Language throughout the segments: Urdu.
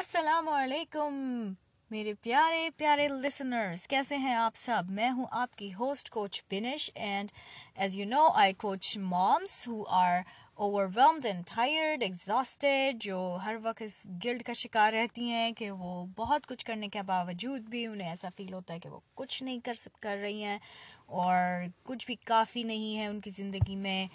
السلام علیکم، میرے پیارے پیارے لسنرس کیسے ہیں آپ سب؟ میں ہوں آپ کی host coach Binish and as you know I coach moms who are overwhelmed and tired exhausted جو ہر وقت اس گلڈ کا شکار رہتی ہیں کہ وہ بہت کچھ کرنے کے باوجود بھی انہیں ایسا فیل ہوتا ہے کہ وہ کچھ نہیں کر سک، کر رہی ہیں، اور کچھ بھی کافی نہیں ہے ان کی زندگی میں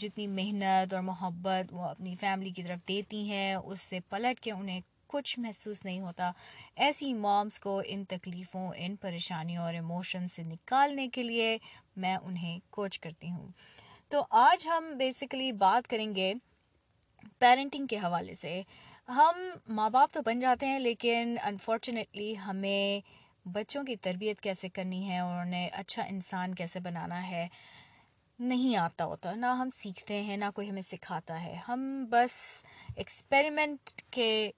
جتنی محنت اور محبت وہ اپنی فیملی کی طرف دیتی ہیں، اس سے پلٹ کے انہیں کچھ محسوس نہیں ہوتا۔ ایسی مامس کو ان تکلیفوں، ان پریشانیوں اور ایموشن سے نکالنے کے لیے میں انہیں کوچ کرتی ہوں۔ تو آج ہم بیسیکلی بات کریں گے پیرنٹنگ کے حوالے سے۔ ہم ماں باپ تو بن جاتے ہیں، لیکن انفارچونیٹلی ہمیں بچوں کی تربیت کیسے کرنی ہے، اور انہیں اچھا انسان کیسے بنانا ہے، نہیں آتا ہوتا۔ نہ ہم سیکھتے ہیں، نہ کوئی ہمیں سکھاتا ہے۔ ہم بس ایکسپیریمنٹ کے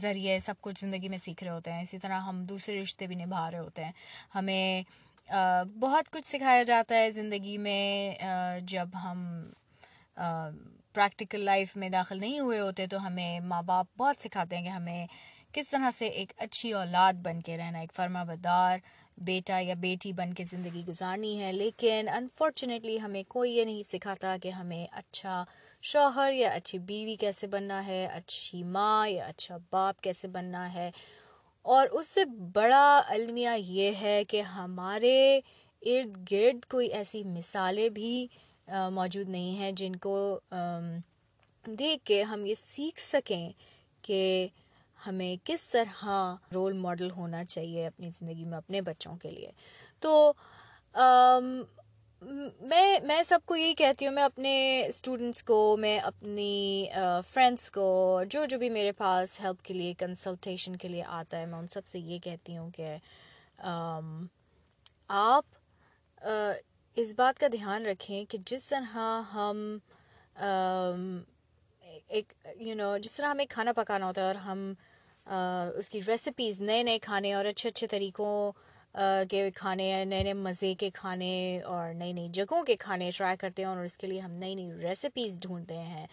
ذریعے سب کچھ زندگی میں سیکھ رہے ہوتے ہیں، اسی طرح ہم دوسرے رشتے بھی نبھا رہے ہوتے ہیں۔ ہمیں بہت کچھ سکھایا جاتا ہے زندگی میں جب ہم پریکٹیکل لائف میں داخل نہیں ہوئے ہوتے تو ہمیں ماں باپ بہت سکھاتے ہیں کہ ہمیں کس طرح سے ایک اچھی اولاد بن کے رہنا ایک فرما بدار بیٹا یا بیٹی بن کے زندگی گزارنی ہے، لیکن انفارچونیٹلی ہمیں کوئی یہ نہیں سکھاتا کہ ہمیں اچھا شوہر، یا اچھی بیوی کیسے بننا ہے، اچھی ماں یا اچھا باپ کیسے بننا ہے۔ اور اس سے بڑا المیہ یہ ہے کہ ہمارے ارد گرد کوئی ایسی مثالیں بھی موجود نہیں ہیں جن کو دیکھ کے ہم یہ سیکھ سکیں کہ ہمیں کس طرح رول ماڈل ہونا چاہیے اپنی زندگی میں اپنے بچوں کے لیے۔ تو میں میں سب کو یہی کہتی ہوں، میں اپنے اسٹوڈنٹس کو، میں اپنی فرینڈس کو، جو جو بھی میرے پاس ہیلپ کے لیے کنسلٹیشن کے لیے آتا ہے، میں ان سب سے یہ کہتی ہوں کہ آپ اس بات کا دھیان رکھیں کہ جس طرح ہم ایک یو نو جس طرح ہمیں کھانا پکانا ہوتا ہے اور ہم اس کی ریسیپیز نئے نئے کھانے اور اچھے اچھے طریقوں کے کھانے، نئے نئے مزے کے کھانے اور نئی نئی جگہوں کے کھانے ٹرائی کرتے ہیں اور اس کے لیے ہم نئی نئی ریسیپیز ڈھونڈتے ہیں۔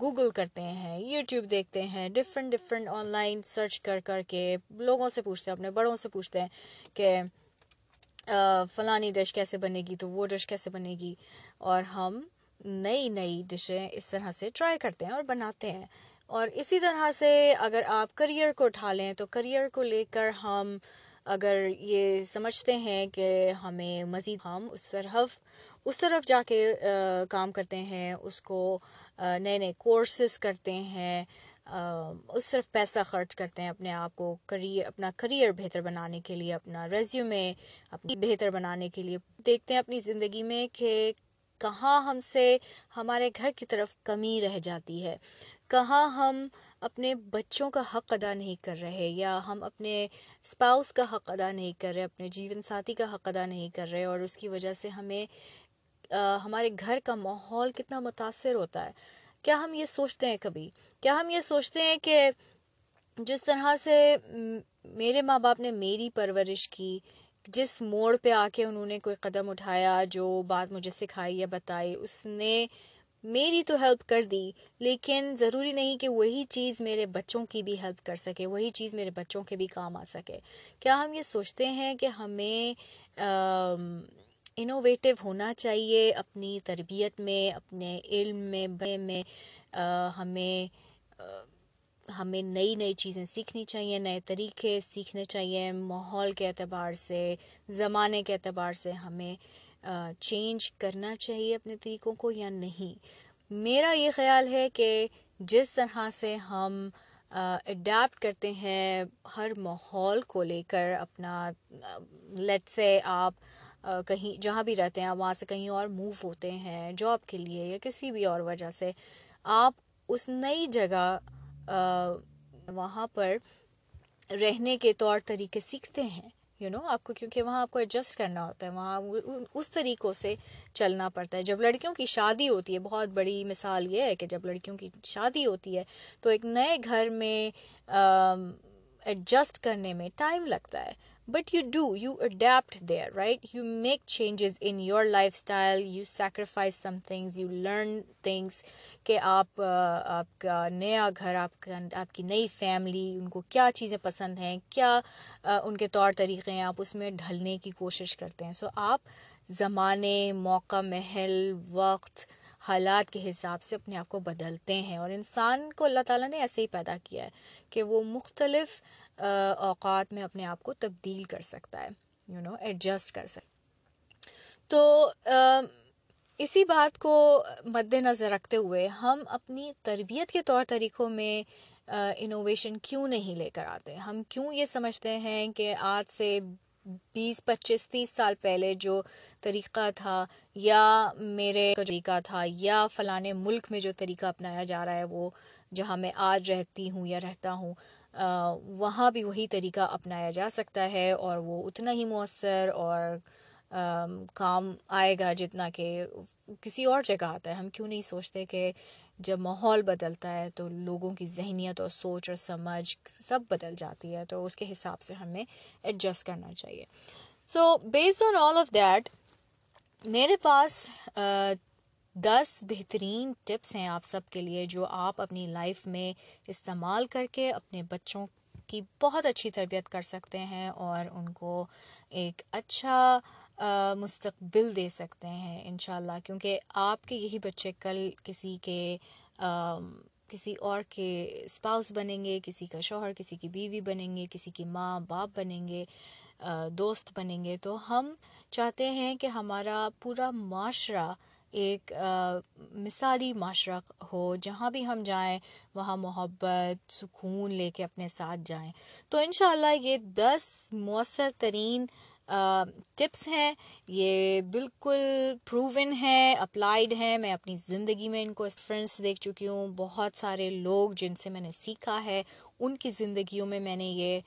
گوگل کرتے ہیں یوٹیوب دیکھتے ہیں different different online search کر کر کے لوگوں سے پوچھتے ہیں، اپنے بڑوں سے پوچھتے ہیں کہ فلانی ڈش کیسے بنے گی تو وہ ڈش کیسے بنے گی۔ اور ہم نئی نئی ڈشیں اس طرح سے ٹرائی کرتے ہیں اور بناتے ہیں۔ اور اسی طرح سے اگر آپ کریئر کو اٹھا لیں تو کریئر کو لے کر ہم اگر یہ سمجھتے ہیں کہ ہمیں مزید ہم اس طرف اس طرف جا کے کام کرتے ہیں، اس کو نئے نئے کورسز کرتے ہیں اس طرف پیسہ خرچ کرتے ہیں اپنے آپ کو کریئر اپنا کریئر بہتر بنانے کے لیے، اپنا ریزیومے اپنی بہتر بنانے کے لیے۔ دیکھتے ہیں اپنی زندگی میں کہ کہاں ہم سے ہمارے گھر کی طرف کمی رہ جاتی ہے۔ کہاں ہم اپنے بچوں کا حق ادا نہیں کر رہے یا ہم اپنے اسپاؤس کا حق ادا نہیں کر رہے، اپنے جیون ساتھی کا حق ادا نہیں کر رہے اور اس کی وجہ سے ہمیں ہمارے گھر کا ماحول کتنا متاثر ہوتا ہے۔ کیا ہم یہ سوچتے ہیں کبھی؟ کیا ہم یہ سوچتے ہیں کہ جس طرح سے میرے ماں باپ نے میری پرورش کی، جس موڑ پہ آ کے انہوں نے کوئی قدم اٹھایا، جو بات مجھے سکھائی یا بتائی، اس نے میری تو ہیلپ کر دی، لیکن ضروری نہیں کہ وہی چیز میرے بچوں کی بھی ہیلپ کر سکے، وہی چیز میرے بچوں کے بھی کام آ سکے۔ کیا ہم یہ سوچتے ہیں کہ ہمیں انوویٹو ہونا چاہیے اپنی تربیت میں، اپنے علم میں، بڑے میں ہمیں ہمیں نئی نئی چیزیں سیکھنی چاہیے، نئے طریقے سیکھنے چاہیے، ماحول کے اعتبار سے، زمانے کے اعتبار سے ہمیں چینج کرنا چاہیے اپنے طریقوں کو یا نہیں؟ میرا یہ خیال ہے کہ جس طرح سے ہم اڈیپٹ کرتے ہیں ہر ماحول کو لے کر اپنا لیٹ سے آپ کہیں، جہاں بھی رہتے ہیں، وہاں سے کہیں اور موو ہوتے ہیں جاب کے لیے یا کسی بھی اور وجہ سے، آپ اس نئی جگہ وہاں پر رہنے کے طور طریقے سیکھتے ہیں۔ یو نو آپ کو کیونکہ وہاں آپ کو ایڈجسٹ کرنا ہوتا ہے، وہاں اس طریقوں سے چلنا پڑتا ہے۔ جب لڑکیوں کی شادی ہوتی ہے، بہت بڑی مثال یہ ہے کہ جب لڑکیوں کی شادی ہوتی ہے، تو ایک نئے گھر میں ایڈجسٹ کرنے میں ٹائم لگتا ہے۔ But you do you adapt there right you make changes in your lifestyle you sacrifice some things you learn things کہ آپ آپ کا نیا گھر آپ کا آپ کی نئی فیملی ان کو کیا چیزیں پسند ہیں کیا ان کے طور طریقے ہیں آپ اس میں ڈھلنے کی کوشش کرتے ہیں سو آپ زمانے موقع محل وقت حالات کے حساب سے اپنے آپ کو بدلتے ہیں اور انسان کو اللہ تعالیٰ نے ایسے ہی پیدا کیا ہے کہ وہ مختلف اوقات میں اپنے آپ کو تبدیل کر سکتا ہے یو نو ایڈجسٹ کر سکتا تو اسی بات کو مد نظر رکھتے ہوئے ہم اپنی تربیت کے طور طریقوں میں انوویشن کیوں نہیں لے کر آتے؟ ہم کیوں یہ سمجھتے ہیں کہ آج سے بیس، پچیس، تیس سال پہلے جو طریقہ تھا، یا میرے طریقہ تھا، یا فلاں ملک میں جو طریقہ اپنایا جا رہا ہے، وہ جہاں میں آج رہتی ہوں یا رہتا ہوں وہاں بھی وہی طریقہ اپنایا جا سکتا ہے اور وہ اتنا ہی مؤثر اور کام آئے گا جتنا کہ کسی اور جگہ آتا ہے۔ ہم کیوں نہیں سوچتے کہ جب ماحول بدلتا ہے تو لوگوں کی ذہنیت اور سوچ اور سمجھ سب بدل جاتی ہے، تو اس کے حساب سے ہمیں ایڈجسٹ کرنا چاہیے۔ So based on all of that میرے پاس دس بہترین ٹپس ہیں آپ سب کے لیے جو آپ اپنی لائف میں استعمال کر کے اپنے بچوں کی بہت اچھی تربیت کر سکتے ہیں اور ان کو ایک اچھا مستقبل دے سکتے ہیں انشاءاللہ، کیونکہ آپ کے یہی بچے کل کسی کے کسی اور کے اسپاؤس بنیں گے، کسی کا شوہر، کسی کی بیوی بنیں گے، کسی کی ماں، باپ بنیں گے دوست بنیں گے، تو ہم چاہتے ہیں کہ ہمارا پورا معاشرہ ایک مثالی معاشرہ ہو، جہاں بھی ہم جائیں، وہاں محبت، سکون لے کے اپنے ساتھ جائیں۔ تو انشاءاللہ یہ دس مؤثر ترین ٹپس ہیں۔ یہ بالکل پروون ہیں، اپلائیڈ ہیں۔ میں اپنی زندگی میں ان کو فرینڈس دیکھ چکی ہوں۔ بہت سارے لوگ جن سے میں نے سیکھا ہے، ان کی زندگیوں میں میں نے یہ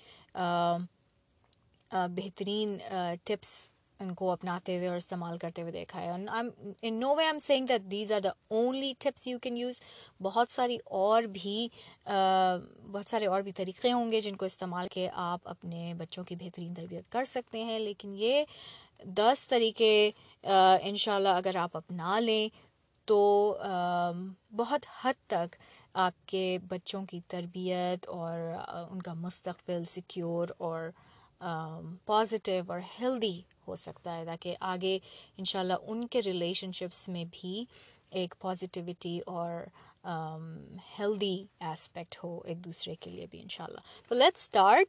بہترین ٹپس ان کو اپناتے ہوئے اور استعمال کرتے ہوئے دیکھا ہے۔ In no way am saying that these are the only tips you can use بہت ساری اور بھی بہت سارے اور بھی طریقے ہوں گے جن کو استعمال کے آپ اپنے بچوں کی بہترین تربیت کر سکتے ہیں۔ لیکن یہ دس طریقے ان شاء اللہ اگر آپ اپنا لیں تو بہت حد تک آپ کے بچوں کی تربیت اور ان کا مستقبل سیکیور اور پازیٹیو اور ہیلدی ہو سکتا ہے، تاکہ آگے انشاءاللہ ان کے ریلیشن شپس میں بھی ایک پازیٹیوٹی اور ہیلدی ایسپیکٹ ہو ایک دوسرے کے لیے بھی انشاءاللہ۔ تو let start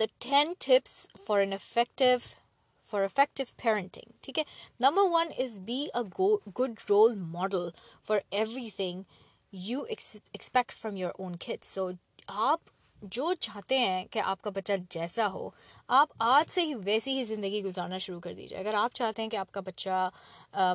the ten tips for an effective for effective parenting ٹھیک ہے؟ Number one is be a good role model for everything you expect from your own kids so آپ جو چاہتے ہیں کہ آپ کا بچہ جیسا ہو، آپ آج سے ہی ویسی ہی زندگی گزارنا شروع کر دیجیے اگر آپ چاہتے ہیں کہ آپ کا بچہ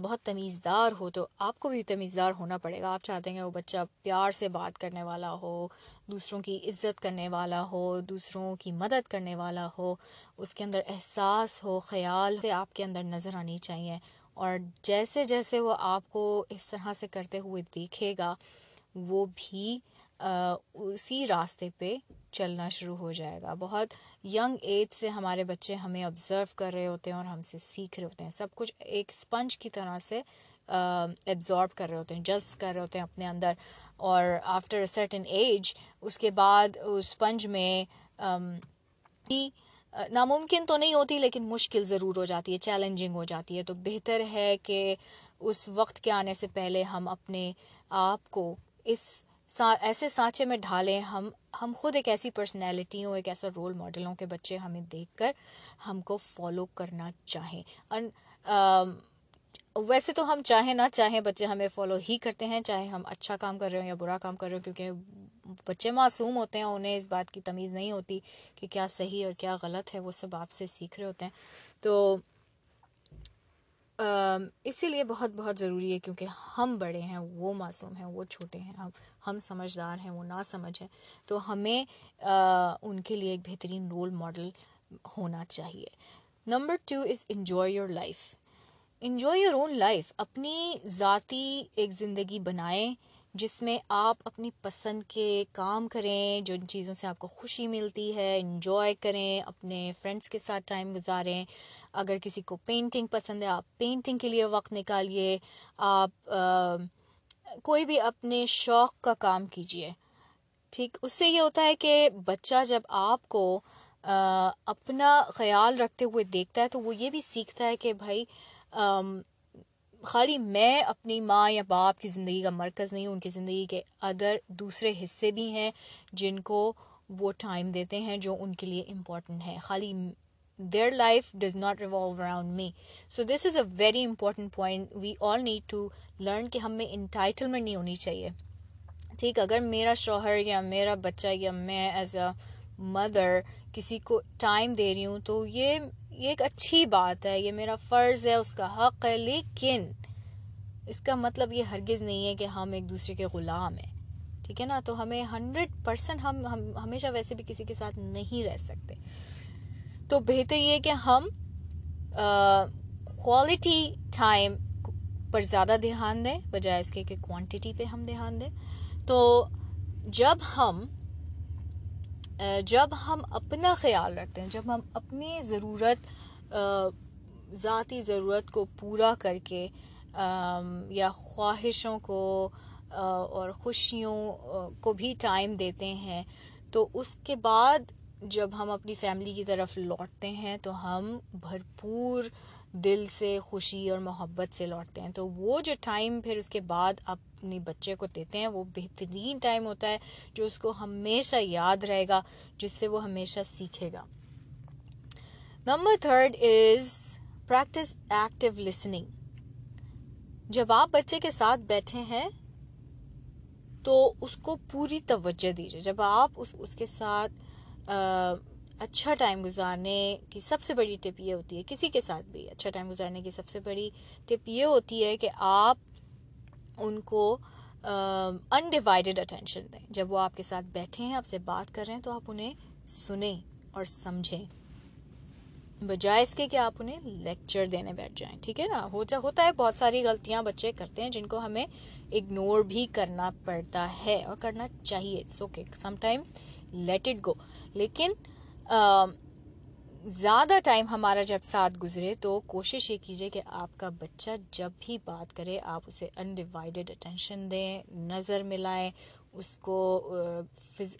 بہت تمیزدار ہو، تو آپ کو بھی تمیزدار ہونا پڑے گا۔ آپ چاہتے ہیں کہ وہ بچہ پیار سے بات کرنے والا ہو، دوسروں کی عزت کرنے والا ہو، دوسروں کی مدد کرنے والا ہو، اس کے اندر احساس ہو، خیال سے آپ کے اندر نظر آنی چاہیے۔ اور جیسے جیسے وہ آپ کو اس طرح سے کرتے ہوئے دیکھے گا، وہ بھی اسی راستے پہ چلنا شروع ہو جائے گا۔ بہت ینگ ایج سے ہمارے بچے ہمیں آبزرو کر رہے ہوتے ہیں اور ہم سے سیکھ رہے ہوتے ہیں۔ سب کچھ ایک اسپنج کی طرح سے ایبزارب کر رہے ہوتے ہیں جز کر رہے ہوتے ہیں اپنے اندر۔ اور آفٹر سرٹن ایج اس کے بعد اسپنج میں ناممکن تو نہیں ہوتی، لیکن مشکل ضرور ہو جاتی ہے چیلنجنگ ہو جاتی ہے۔ تو بہتر ہے کہ اس وقت کے آنے سے پہلے ہم اپنے آپ کو اس ایسے سانچے میں ڈھالیں، ہم ہم خود ایک ایسی پرسنالٹی ہوں، ایک ایسا رول ماڈل ہوں کہ بچے ہمیں دیکھ کر ہم کو فالو کرنا چاہیں۔ ویسے تو ہم چاہیں نہ چاہیں، بچے ہمیں فالو ہی کرتے ہیں، چاہے ہم اچھا کام کر رہے ہوں یا برا کام کر رہے ہوں، کیونکہ بچے معصوم ہوتے ہیں، انہیں اس بات کی تمیز نہیں ہوتی کہ کیا صحیح اور کیا غلط ہے، وہ سب آپ سے سیکھ رہے ہوتے ہیں۔ تو اسی لیے بہت بہت ضروری ہے، کیونکہ ہم بڑے ہیں، وہ معصوم ہیں، وہ چھوٹے ہیں، ہم ہم سمجھدار ہیں، وہ نہ سمجھ ہیں، تو ہمیں ان کے لیے ایک بہترین رول ماڈل ہونا چاہیے۔ Number two is enjoy your life enjoy your own life اپنی ذاتی ایک زندگی بنائیں، جس میں آپ اپنی پسند کے کام کریں، جو چیزوں سے آپ کو خوشی ملتی ہے انجوائے کریں، اپنے فرینڈس کے ساتھ ٹائم گزاریں۔ اگر کسی کو پینٹنگ پسند ہے، آپ پینٹنگ کے لیے وقت نکالیے۔ آپ کوئی بھی اپنے شوق کا کام کیجیے ٹھیک، اس سے یہ ہوتا ہے کہ بچہ جب آپ کو اپنا خیال رکھتے ہوئے دیکھتا ہے تو وہ یہ بھی سیکھتا ہے کہ بھائی خالی میں اپنی ماں یا باپ کی زندگی کا مرکز نہیں ہوں، ان کی زندگی کے ادر دوسرے حصے بھی ہیں جن کو وہ ٹائم دیتے ہیں جو ان کے لیے امپورٹنٹ ہے۔ خالی their life does not revolve around me so this is a very important point we all need to learn کہ ہمیں انٹائٹلمنٹ نہیں ہونی چاہیے ٹھیک اگر میرا شوہر یا میرا بچہ یا میں ایز اے مدر کسی کو ٹائم دے رہی ہوں تو یہ یہ ایک اچھی بات ہے یہ میرا فرض ہے اس کا حق ہے لیکن اس کا مطلب یہ ہرگز نہیں ہے کہ ہم ایک دوسرے کے غلام ہیں ٹھیک ہے نا تو ہمیں ہنڈریڈ پرسینٹ ہم ہمیشہ ویسے بھی کسی کے ساتھ نہیں رہ سکتے تو بہتر یہ کہ ہم کوالٹی ٹائم پر زیادہ دھیان دیں، بجائے اس کے کہ کوانٹٹی پہ ہم دھیان دیں۔ تو جب ہم جب ہم اپنا خیال رکھتے ہیں، جب ہم اپنی ضرورت ذاتی ضرورت کو پورا کر کے یا خواہشوں کو اور خوشیوں کو بھی ٹائم دیتے ہیں، تو اس کے بعد جب ہم اپنی فیملی کی طرف لوٹتے ہیں تو ہم بھرپور دل سے خوشی اور محبت سے لوٹتے ہیں۔ تو وہ جو ٹائم پھر اس کے بعد اپنے بچے کو دیتے ہیں وہ بہترین ٹائم ہوتا ہے جو اس کو ہمیشہ یاد رہے گا، جس سے وہ ہمیشہ سیکھے گا۔ Number third is practice active listening. جب آپ بچے کے ساتھ بیٹھے ہیں تو اس کو پوری توجہ دیجیے جب آپ اس اس کے ساتھ اچھا ٹائم گزارنے کی سب سے بڑی ٹپ یہ ہوتی ہے، کسی کے ساتھ بھی اچھا ٹائم گزارنے کی سب سے بڑی ٹپ یہ ہوتی ہے کہ آپ ان کو انڈیوائڈیڈ اٹینشن دیں۔ جب وہ آپ کے ساتھ بیٹھے ہیں، آپ سے بات کر رہے ہیں، تو آپ انہیں سنیں اور سمجھیں۔ بجائے اس کے کہ آپ انہیں لیکچر دینے بیٹھ جائیں، ٹھیک ہے نا؟ ہوتا ہے، بہت ساری غلطیاں بچے کرتے ہیں جن کو ہمیں اگنور بھی کرنا پڑتا ہے اور کرنا چاہیے۔ It's okay sometimes let it go لیکن زیادہ ٹائم ہمارا جب ساتھ گزرے تو کوشش یہ کیجیے کہ آپ کا بچہ جب بھی بات کرے، آپ اسے انڈیوائڈیڈ اٹینشن دیں، نظر ملائیں، اس کو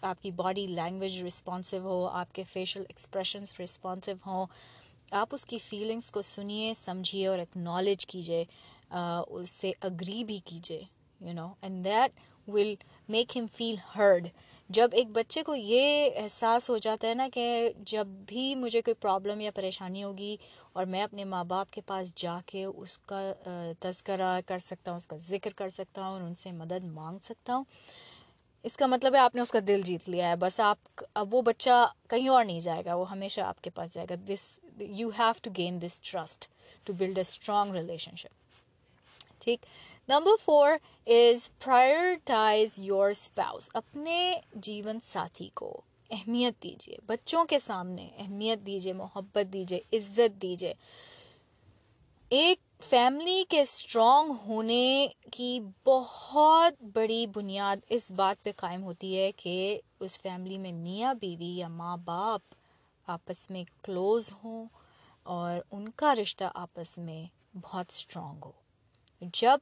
آپ کی باڈی لینگویج رسپانسو ہو، آپ کے فیشل ایکسپریشنس رسپانسو ہوں، آپ اس کی فیلنگس کو سنیے، سمجھیے اور اکنالج کیجیے اس سے اگری بھی کیجیے you know and that will make them feel heard جب ایک بچے کو یہ احساس ہو جاتا ہے نا کہ جب بھی مجھے کوئی پرابلم یا پریشانی ہوگی اور میں اپنے ماں باپ کے پاس جا کے اس کا تذکرہ کر سکتا ہوں، اس کا ذکر کر سکتا ہوں اور ان سے مدد مانگ سکتا ہوں، اس کا مطلب ہے آپ نے اس کا دل جیت لیا ہے۔ بس آپ اب وہ بچہ کہیں اور نہیں جائے گا، وہ ہمیشہ آپ کے پاس جائے گا۔ This you have to gain this trust to build a strong relationship ٹھیک؟ Number four is prioritize your spouse اپنے جیون ساتھی کو اہمیت دیجیے بچوں کے سامنے اہمیت دیجیے محبت دیجیے عزت دیجیے ایک فیملی کے اسٹرانگ ہونے کی بہت بڑی بنیاد اس بات پہ قائم ہوتی ہے کہ اس فیملی میں میاں بیوی یا ماں باپ آپس میں کلوز ہوں اور ان کا رشتہ آپس میں بہت اسٹرانگ ہو۔ جب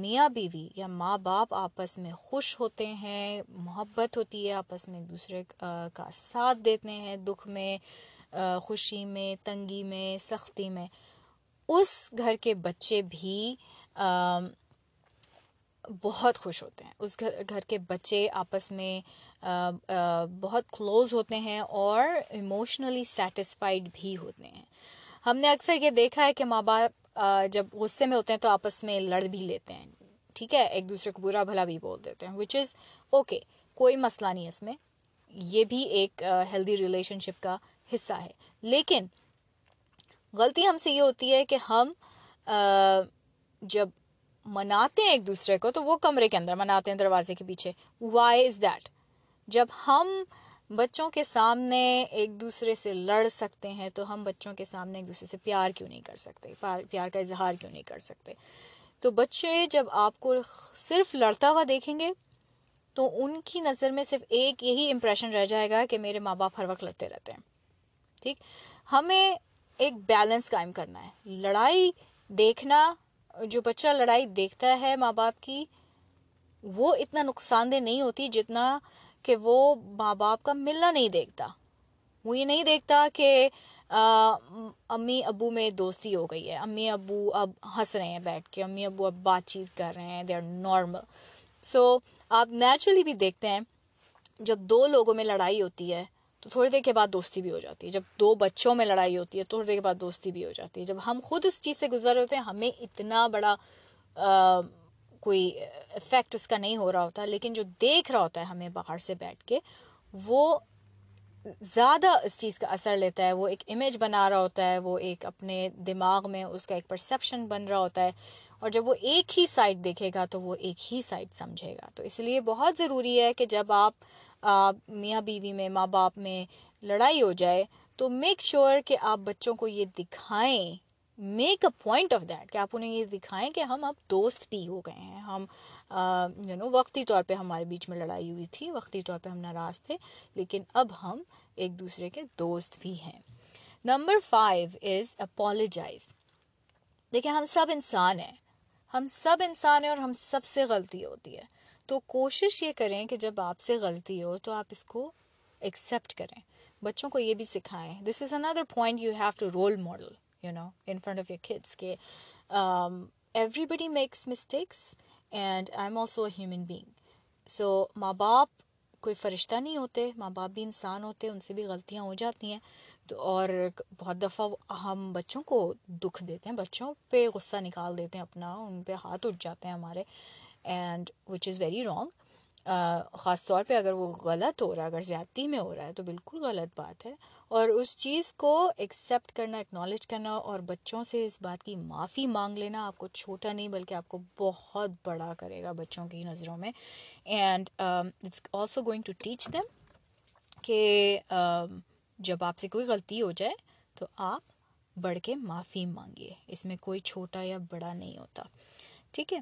میاں بیوی یا ماں باپ آپس میں خوش ہوتے ہیں، محبت ہوتی ہے، آپس میں ایک دوسرے کا ساتھ دیتے ہیں دکھ میں خوشی میں، تنگی میں، سختی میں۔ اس گھر کے بچے بھی بہت خوش ہوتے ہیں۔ اس گھر کے بچے آپس میں بہت کلوز ہوتے ہیں اور ایموشنلی سیٹسفائڈ بھی ہوتے ہیں۔ ہم نے اکثر یہ دیکھا ہے کہ ماں باپ جب غصے میں ہوتے ہیں تو آپس میں لڑ بھی لیتے ہیں۔ ٹھیک ہے؟ ایک دوسرے کو برا بھلا بھی بول دیتے ہیں وچ از اوکے کوئی مسئلہ نہیں اس میں۔ یہ بھی ایک ہیلدی ریلیشن شپ کا حصہ ہے۔ لیکن غلطی ہم سے یہ ہوتی ہے کہ ہم جب مناتے ہیں ایک دوسرے کو تو وہ کمرے کے اندر، مناتے ہیں دروازے کے پیچھے۔ وائی از دیٹ جب ہم بچوں کے سامنے ایک دوسرے سے لڑ سکتے ہیں تو ہم بچوں کے سامنے ایک دوسرے سے پیار کیوں نہیں کر سکتے؟ پیار کا اظہار کیوں نہیں کر سکتے؟ تو بچے جب آپ کو صرف لڑتا ہوا دیکھیں گے تو ان کی نظر میں صرف ایک یہی امپریشن رہ جائے گا کہ میرے ماں باپ ہر وقت لڑتے رہتے ہیں، ٹھیک؟ ہمیں ایک بیلنس قائم کرنا ہے۔ لڑائی دیکھنا، جو بچہ لڑائی دیکھتا ہے ماں باپ کی، وہ اتنا نقصان دہ نہیں ہوتی جتنا کہ وہ ماں باپ کا ملنا نہیں دیکھتا۔ وہ یہ نہیں دیکھتا کہ امی ابو میں دوستی ہو گئی ہے۔ امی ابو اب ہنس رہے ہیں بیٹھ کے، امی ابو اب بات چیت کر رہے ہیں دے آر نارمل سو آپ نیچرلی بھی دیکھتے ہیں، جب دو لوگوں میں لڑائی ہوتی ہے تو تھوڑی دیر کے بعد دوستی بھی ہو جاتی ہے۔ جب دو بچوں میں لڑائی ہوتی ہے تھوڑی دیر کے بعد دوستی بھی ہو جاتی ہے۔ جب ہم خود اس چیز سے گزر رہے ہوتے ہیں، ہمیں اتنا بڑا کوئی افیکٹ اس کا نہیں ہو رہا ہوتا، لیکن جو دیکھ رہا ہوتا ہے ہمیں باہر سے بیٹھ کے، وہ زیادہ اس چیز کا اثر لیتا ہے، وہ ایک امیج بنا رہا ہوتا ہے، وہ ایک اپنے دماغ میں اس کا ایک پرسیپشن بن رہا ہوتا ہے، اور جب وہ ایک ہی سائڈ دیکھے گا تو وہ ایک ہی سائڈ سمجھے گا۔ تو اس لیے بہت ضروری ہے کہ جب آپ میاں بیوی میں، ماں باپ میں لڑائی ہو جائے، تو میک شیور کہ آپ بچوں کو یہ دکھائیں۔ Make a point of that کہ آپ انہیں یہ دکھائیں کہ ہم اب دوست بھی ہو گئے ہیں۔ ہم یو نو وقتی طور پہ ہمارے بیچ میں لڑائی ہوئی تھی، وقتی طور پہ ہم ناراض تھے، لیکن اب ہم ایک دوسرے کے دوست بھی ہیں۔ نمبر فائیو از اپالوجائز دیکھیں، ہم سب انسان ہیں۔ ہم سب انسان ہیں اور ہم سب سے غلطی ہوتی ہے۔ تو کوشش یہ کریں کہ جب آپ سے غلطی ہو تو آپ اس کو ایکسیپٹ کریں۔ بچوں کو یہ بھی سکھائیں۔ This is another point you have to role model you know in front of your kids کہ everybody makes mistakes and I am also a human being so ماں باپ کوئی فرشتہ نہیں ہوتے ماں باپ بھی انسان ہوتے ان سے بھی غلطیاں ہو جاتی ہیں تو اور بہت دفعہ ہم بچوں کو دکھ دیتے ہیں بچوں پہ غصہ نکال دیتے ہیں اپنا ان پہ ہاتھ اٹھ جاتے ہیں ہمارے and which is very wrong خاص طور پہ اگر وہ غلط ہو رہا ہے اگر زیادتی میں ہو رہا ہے تو بالکل غلط بات ہے اور اس چیز کو ایکسیپٹ کرنا اکنالج کرنا اور بچوں سے اس بات کی معافی مانگ لینا آپ کو چھوٹا نہیں بلکہ آپ کو بہت بڑا کرے گا بچوں کی نظروں میں۔ And it's also going to teach them کہ um, جب آپ سے کوئی غلطی ہو جائے تو آپ بڑھ کے معافی مانگیے۔ اس میں کوئی چھوٹا یا بڑا نہیں ہوتا۔ ٹھیک ہے؟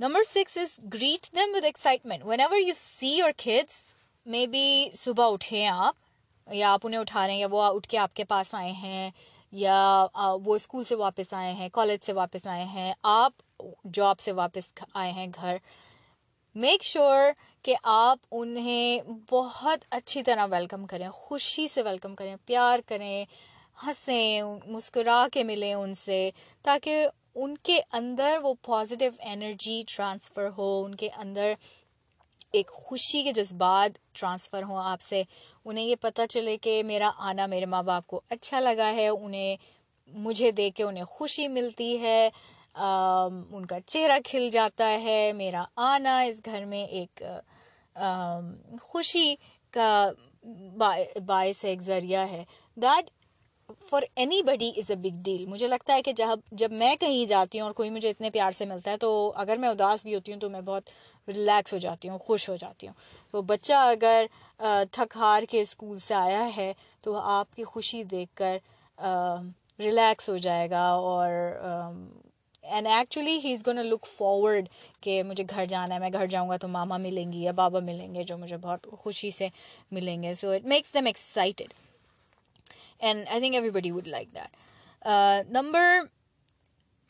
Number six is greet them with excitement whenever you see your kids maybe صبح اٹھے آپ یا آپ انہیں اٹھا رہے ہیں یا وہ اٹھ کے آپ کے پاس آئے ہیں یا وہ اسکول سے واپس آئے ہیں، کالج سے واپس آئے ہیں، آپ جاب سے واپس آئے ہیں گھر میک شیور کہ آپ انہیں بہت اچھی طرح ویلکم کریں، خوشی سے ویلکم کریں، پیار کریں، ہنسیں، مسکرا کے ملیں ان سے، تاکہ ان کے اندر وہ پازیٹیو انرجی ٹرانسفر ہو، ان کے اندر ایک خوشی کے جذبات ٹرانسفر ہوں آپ سے۔ انہیں یہ پتہ چلے کہ میرا آنا میرے ماں باپ کو اچھا لگا ہے، انہیں مجھے دیکھ کے انہیں خوشی ملتی ہے ان کا چہرہ کھل جاتا ہے۔ میرا آنا اس گھر میں ایک خوشی کا باعث ہے، ایک ذریعہ ہے۔ That for anybody is a big deal مجھے لگتا ہے کہ جب جب میں کہیں جاتی ہوں اور کوئی مجھے اتنے پیار سے ملتا ہے تو اگر میں اداس بھی ہوتی ہوں تو میں بہت ریلیکس ہو جاتی ہوں، خوش ہو جاتی ہوں۔ تو بچہ اگر تھک ہار کے اسکول سے آیا ہے تو آپ کی خوشی دیکھ کر ریلیکس ہو جائے گا اور and actually he is gonna look forward کہ مجھے گھر جانا ہے، میں گھر جاؤں گا تو ماما ملیں گی یا بابا ملیں گے جو مجھے بہت خوشی سے ملیں گے۔ So it makes them excited and I think everybody would like that number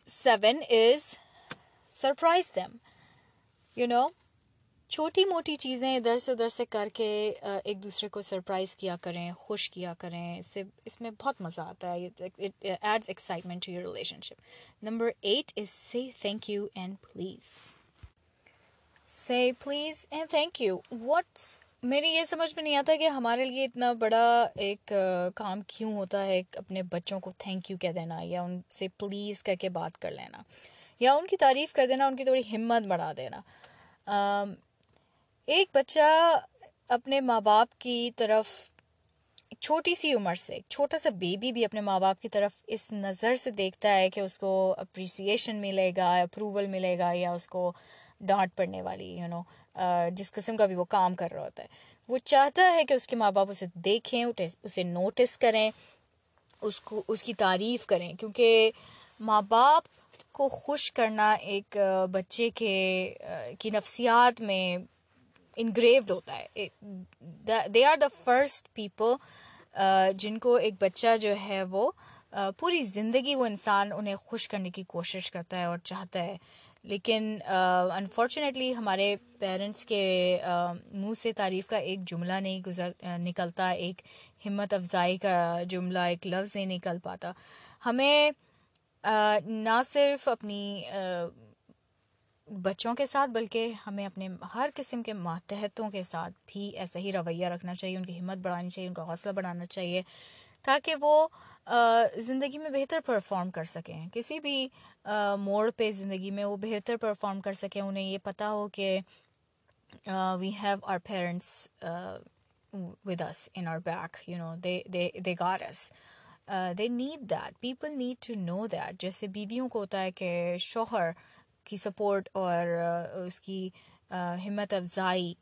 seven is surprise them you know چھوٹی موٹی چیزیں ادھر سے ادھر سے کر کے ایک دوسرے کو سرپرائز کیا کریں، خوش کیا کریں، اس سے، اس میں بہت مزہ آتا ہے adds excitement to your relationship number eight is say thank you and please say please and thank you what's میری یہ سمجھ میں نہیں آتا کہ ہمارے لیے اتنا بڑا ایک کام کیوں ہوتا ہے اپنے بچوں کو تھینک یو کہہ دینا یا ان سے پلیز کر کے بات کر لینا. یا ان کی تعریف کر دینا، ان کی تھوڑی ہمت بڑھا دینا۔ ایک بچہ اپنے ماں باپ کی طرف چھوٹی سی عمر سے، ایک چھوٹا سا بیبی بھی اپنے ماں باپ کی طرف اس نظر سے دیکھتا ہے کہ اس کو اپریسیشن ملے گا اپروول ملے گا یا اس کو ڈانٹ پڑنے والی یو نو جس قسم کا بھی وہ کام کر رہا ہوتا ہے۔ وہ چاہتا ہے کہ اس کے ماں باپ اسے دیکھیں اسے نوٹس کریں، اس کو، اس کی تعریف کریں۔ کیونکہ ماں باپ کو خوش کرنا ایک بچے کے کی نفسیات میں انگریوڈ ہوتا ہے۔ They are the first people جن کو ایک بچہ جو ہے وہ پوری زندگی وہ انسان انہیں خوش کرنے کی کوشش کرتا ہے اور چاہتا ہے۔ لیکن انفارچونیٹلی ہمارے پیرنٹس کے منہ سے تعریف کا ایک جملہ نہیں گزر نکلتا، ایک ہمت افزائی کا جملہ، ایک لفظ نہیں نکل پاتا۔ ہمیں نہ صرف اپنی بچوں کے ساتھ بلکہ ہمیں اپنے ہر قسم کے ماتحتوں کے ساتھ بھی ایسا ہی رویہ رکھنا چاہیے، ان کی ہمت بڑھانی چاہیے، ان کا حوصلہ بڑھانا چاہیے تاکہ وہ زندگی میں بہتر پرفارم کر سکیں۔ کسی بھی موڑ پہ زندگی میں وہ بہتر پرفارم کر سکیں، انہیں یہ پتہ ہو کہ we have our parents with us in our back you know they they they guard us they need that people need to know that جیسے بیویوں کو ہوتا ہے کہ شوہر کی سپورٹ اور uh, اس کی uh, ہمت افزائی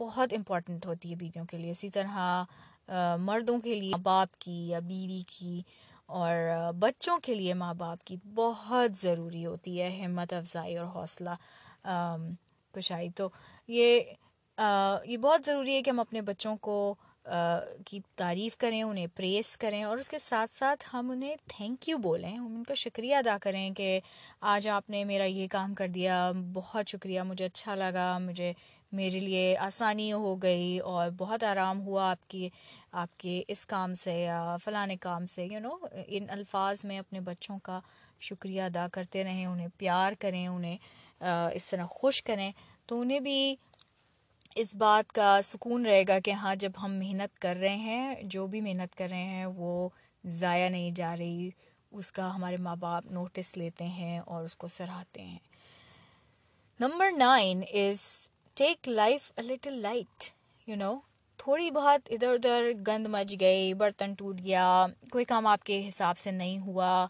بہت امپورٹنٹ ہوتی ہے بیویوں کے لیے. اسی طرح uh, مردوں کے لیے ماں باپ کی یا بیوی کی اور بچوں کے لیے ماں باپ کی بہت ضروری ہوتی ہے ہمت افزائی اور حوصلہ um, کشائی. تو یہ یہ بہت ضروری ہے کہ ہم اپنے بچوں کو کی تعریف کریں، انہیں پریس کریں اور اس کے ساتھ ساتھ ہم انہیں تھینک یو بولیں۔ ہم ان کا شکریہ ادا کریں کہ آج آپ نے میرا یہ کام کر دیا۔ بہت شکریہ، مجھے اچھا لگا، مجھے میرے لیے آسانی ہو گئی اور بہت آرام ہوا آپ کی، آپ کے اس کام سے یا فلاں کام سے۔ یو نو ان الفاظ میں اپنے بچوں کا شکریہ ادا کرتے رہیں، انہیں پیار کریں، انہیں اس طرح خوش کریں۔ تو انہیں بھی اس بات کا سکون رہے گا کہ ہاں جب ہم محنت کر رہے ہیں، جو بھی محنت کر رہے ہیں، وہ ضائع نہیں جا رہی۔ اس کا ہمارے ماں باپ نوٹس لیتے ہیں اور اس کو سراہتے ہیں۔ Number nine is take life a little light you know تھوڑی بہت ادھر ادھر گند مچ گئی، برتن ٹوٹ گیا، کوئی کام آپ کے حساب سے نہیں ہوا۔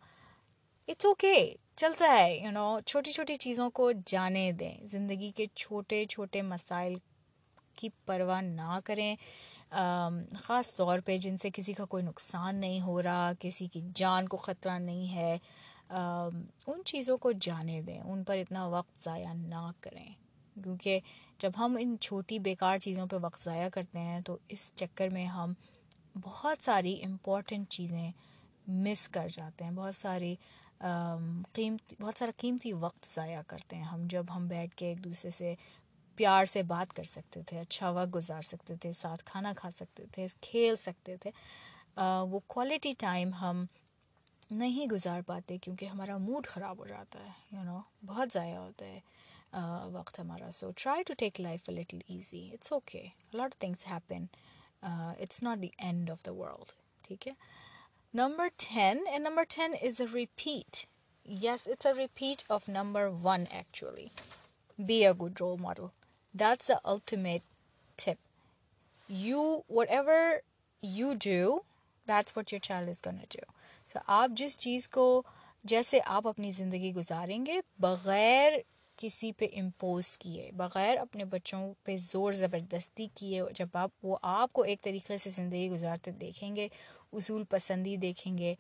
اٹس اوکے چلتا ہے یو نو چھوٹی چھوٹی چیزوں کو جانے دیں۔ زندگی کے چھوٹے چھوٹے مسائل کی پرواہ نہ کریں۔ خاص طور پہ جن سے کسی کا کوئی نقصان نہیں ہو رہا، کسی کی جان کو خطرہ نہیں ہے ان چیزوں کو جانے دیں، ان پر اتنا وقت ضائع نہ کریں۔ کیونکہ جب ہم ان چھوٹی بیکار چیزوں پہ وقت ضائع کرتے ہیں، تو اس چکر میں ہم بہت ساری امپورٹنٹ چیزیں مس کر جاتے ہیں۔ بہت ساری قیمتی بہت سارا قیمتی وقت ضائع کرتے ہیں۔ ہم جب ہم بیٹھ کے ایک دوسرے سے پیار سے بات کر سکتے تھے اچھا وقت گزار سکتے تھے، ساتھ کھانا کھا سکتے تھے، کھیل سکتے تھے۔ وہ کوالٹی ٹائم ہم نہیں گزار پاتے کیونکہ ہمارا موڈ خراب ہو جاتا ہے یو نو بہت ضائع ہوتا ہے وقت ہمارا۔ So try to take life a little easy it's okay lot things happen it's not the end of the world ٹھیک ہے؟ Number ten and number ten is a repeat yes it's a repeat of number one actually be a good role model that's the ultimate tip you whatever you do that's what your child is gonna do so آپ جس چیز کو جیسے آپ اپنی زندگی گزاریں گے، بغیر کسی پہ امپوز کیے، بغیر اپنے بچوں پہ زور زبردستی کیے، جب آپ، وہ آپ کو ایک طریقے سے زندگی گزارتے دیکھیں گے، اصول پسندی دیکھیں گے،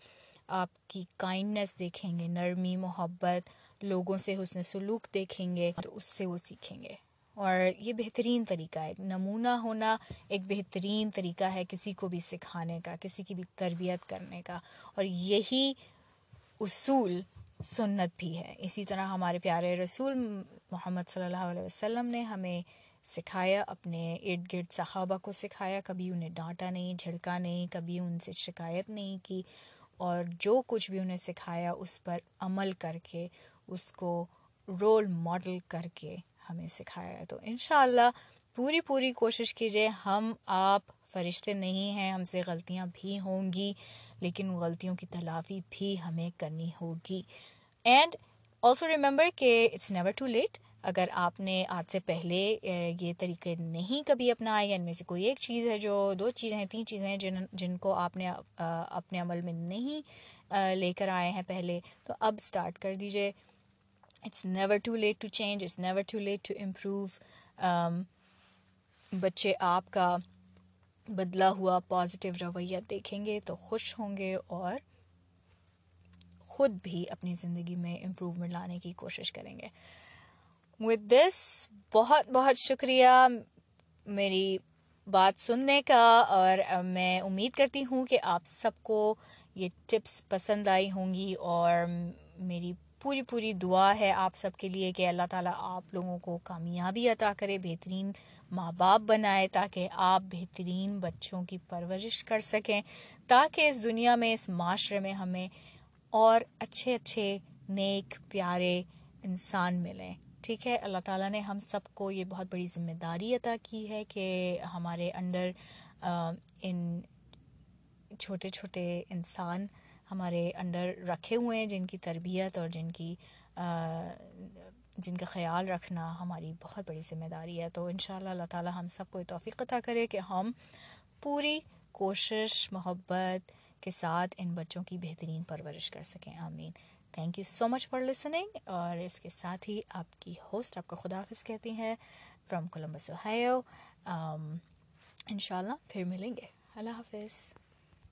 آپ کی کائنڈنیس دیکھیں گے، نرمی، محبت، لوگوں سے حسن سلوک دیکھیں گے، تو اس سے وہ سیکھیں گے۔ اور یہ بہترین طریقہ ہے۔ نمونہ ہونا ایک بہترین طریقہ ہے کسی کو بھی سکھانے کا، کسی کی بھی تربیت کرنے کا۔ اور یہی اصول سنت بھی ہے۔ اسی طرح ہمارے پیارے رسول محمد صلی اللہ علیہ وسلم نے ہمیں سکھایا، اپنے ارد گرد صحابہ کو سکھایا۔ کبھی انہیں ڈانٹا نہیں، جھڑکا نہیں، کبھی ان سے شکایت نہیں کی۔ اور جو کچھ بھی انہیں سکھایا، اس پر عمل کر کے، اس کو رول ماڈل کر کے ہمیں سکھایا ہے۔ تو انشاءاللہ پوری پوری کوشش کیجیے ہم، آپ فرشتے نہیں ہیں، ہم سے غلطیاں بھی ہوں گی، لیکن غلطیوں کی تلافی بھی ہمیں کرنی ہوگی۔ اینڈ آلسو ریممبر کہ اٹس نیور ٹو لیٹ اگر آپ نے آج سے پہلے یہ طریقے نہیں کبھی اپنائے یا ان میں سے کوئی ایک چیز ہے جو، دو چیزیں ہیں، تین چیزیں ہیں جن جن کو آپ نے اپنے عمل میں نہیں لے کر آئے ہیں پہلے، تو اب اسٹارٹ کر دیجیے it's never too late to change it's never too late to improve بچے آپ کا بدلا ہوا پازیٹیو رویہ دیکھیں گے تو خوش ہوں گے اور خود بھی اپنی زندگی میں امپروومنٹ لانے کی کوشش کریں گے۔ ود دس بہت بہت شکریہ میری بات سننے کا اور میں امید کرتی ہوں کہ آپ سب کو یہ ٹپس پسند آئی ہوں گی اور میری پوری پوری دعا ہے آپ سب کے لیے کہ اللہ تعالیٰ آپ لوگوں کو کامیابی عطا کرے، بہترین ماں باپ بنائے تاکہ آپ بہترین بچوں کی پرورش کر سکیں، تاکہ اس دنیا میں، اس معاشرے میں ہمیں اور اچھے اچھے نیک پیارے انسان ملیں۔ ٹھیک ہے، اللہ تعالیٰ نے ہم سب کو یہ بہت بڑی ذمہ داری عطا کی ہے کہ ہمارے انڈر ان چھوٹے چھوٹے انسان ہمارے انڈر رکھے ہوئے ہیں، جن کی تربیت اور جن کی جن کا خیال رکھنا ہماری بہت بڑی ذمہ داری ہے۔ تو انشاءاللہ اللہ تعالیٰ ہم سب کو توفیق عطا کرے کہ ہم پوری کوشش، محبت کے ساتھ ان بچوں کی بہترین پرورش کر سکیں۔ آمین۔ Thank you so much for listening اور اس کے ساتھ ہی آپ کی ہوسٹ آپ کو خدا حافظ کہتی ہیں فرام کولمبس اوہایو ان شاء اللہ پھر ملیں گے۔ اللہ حافظ۔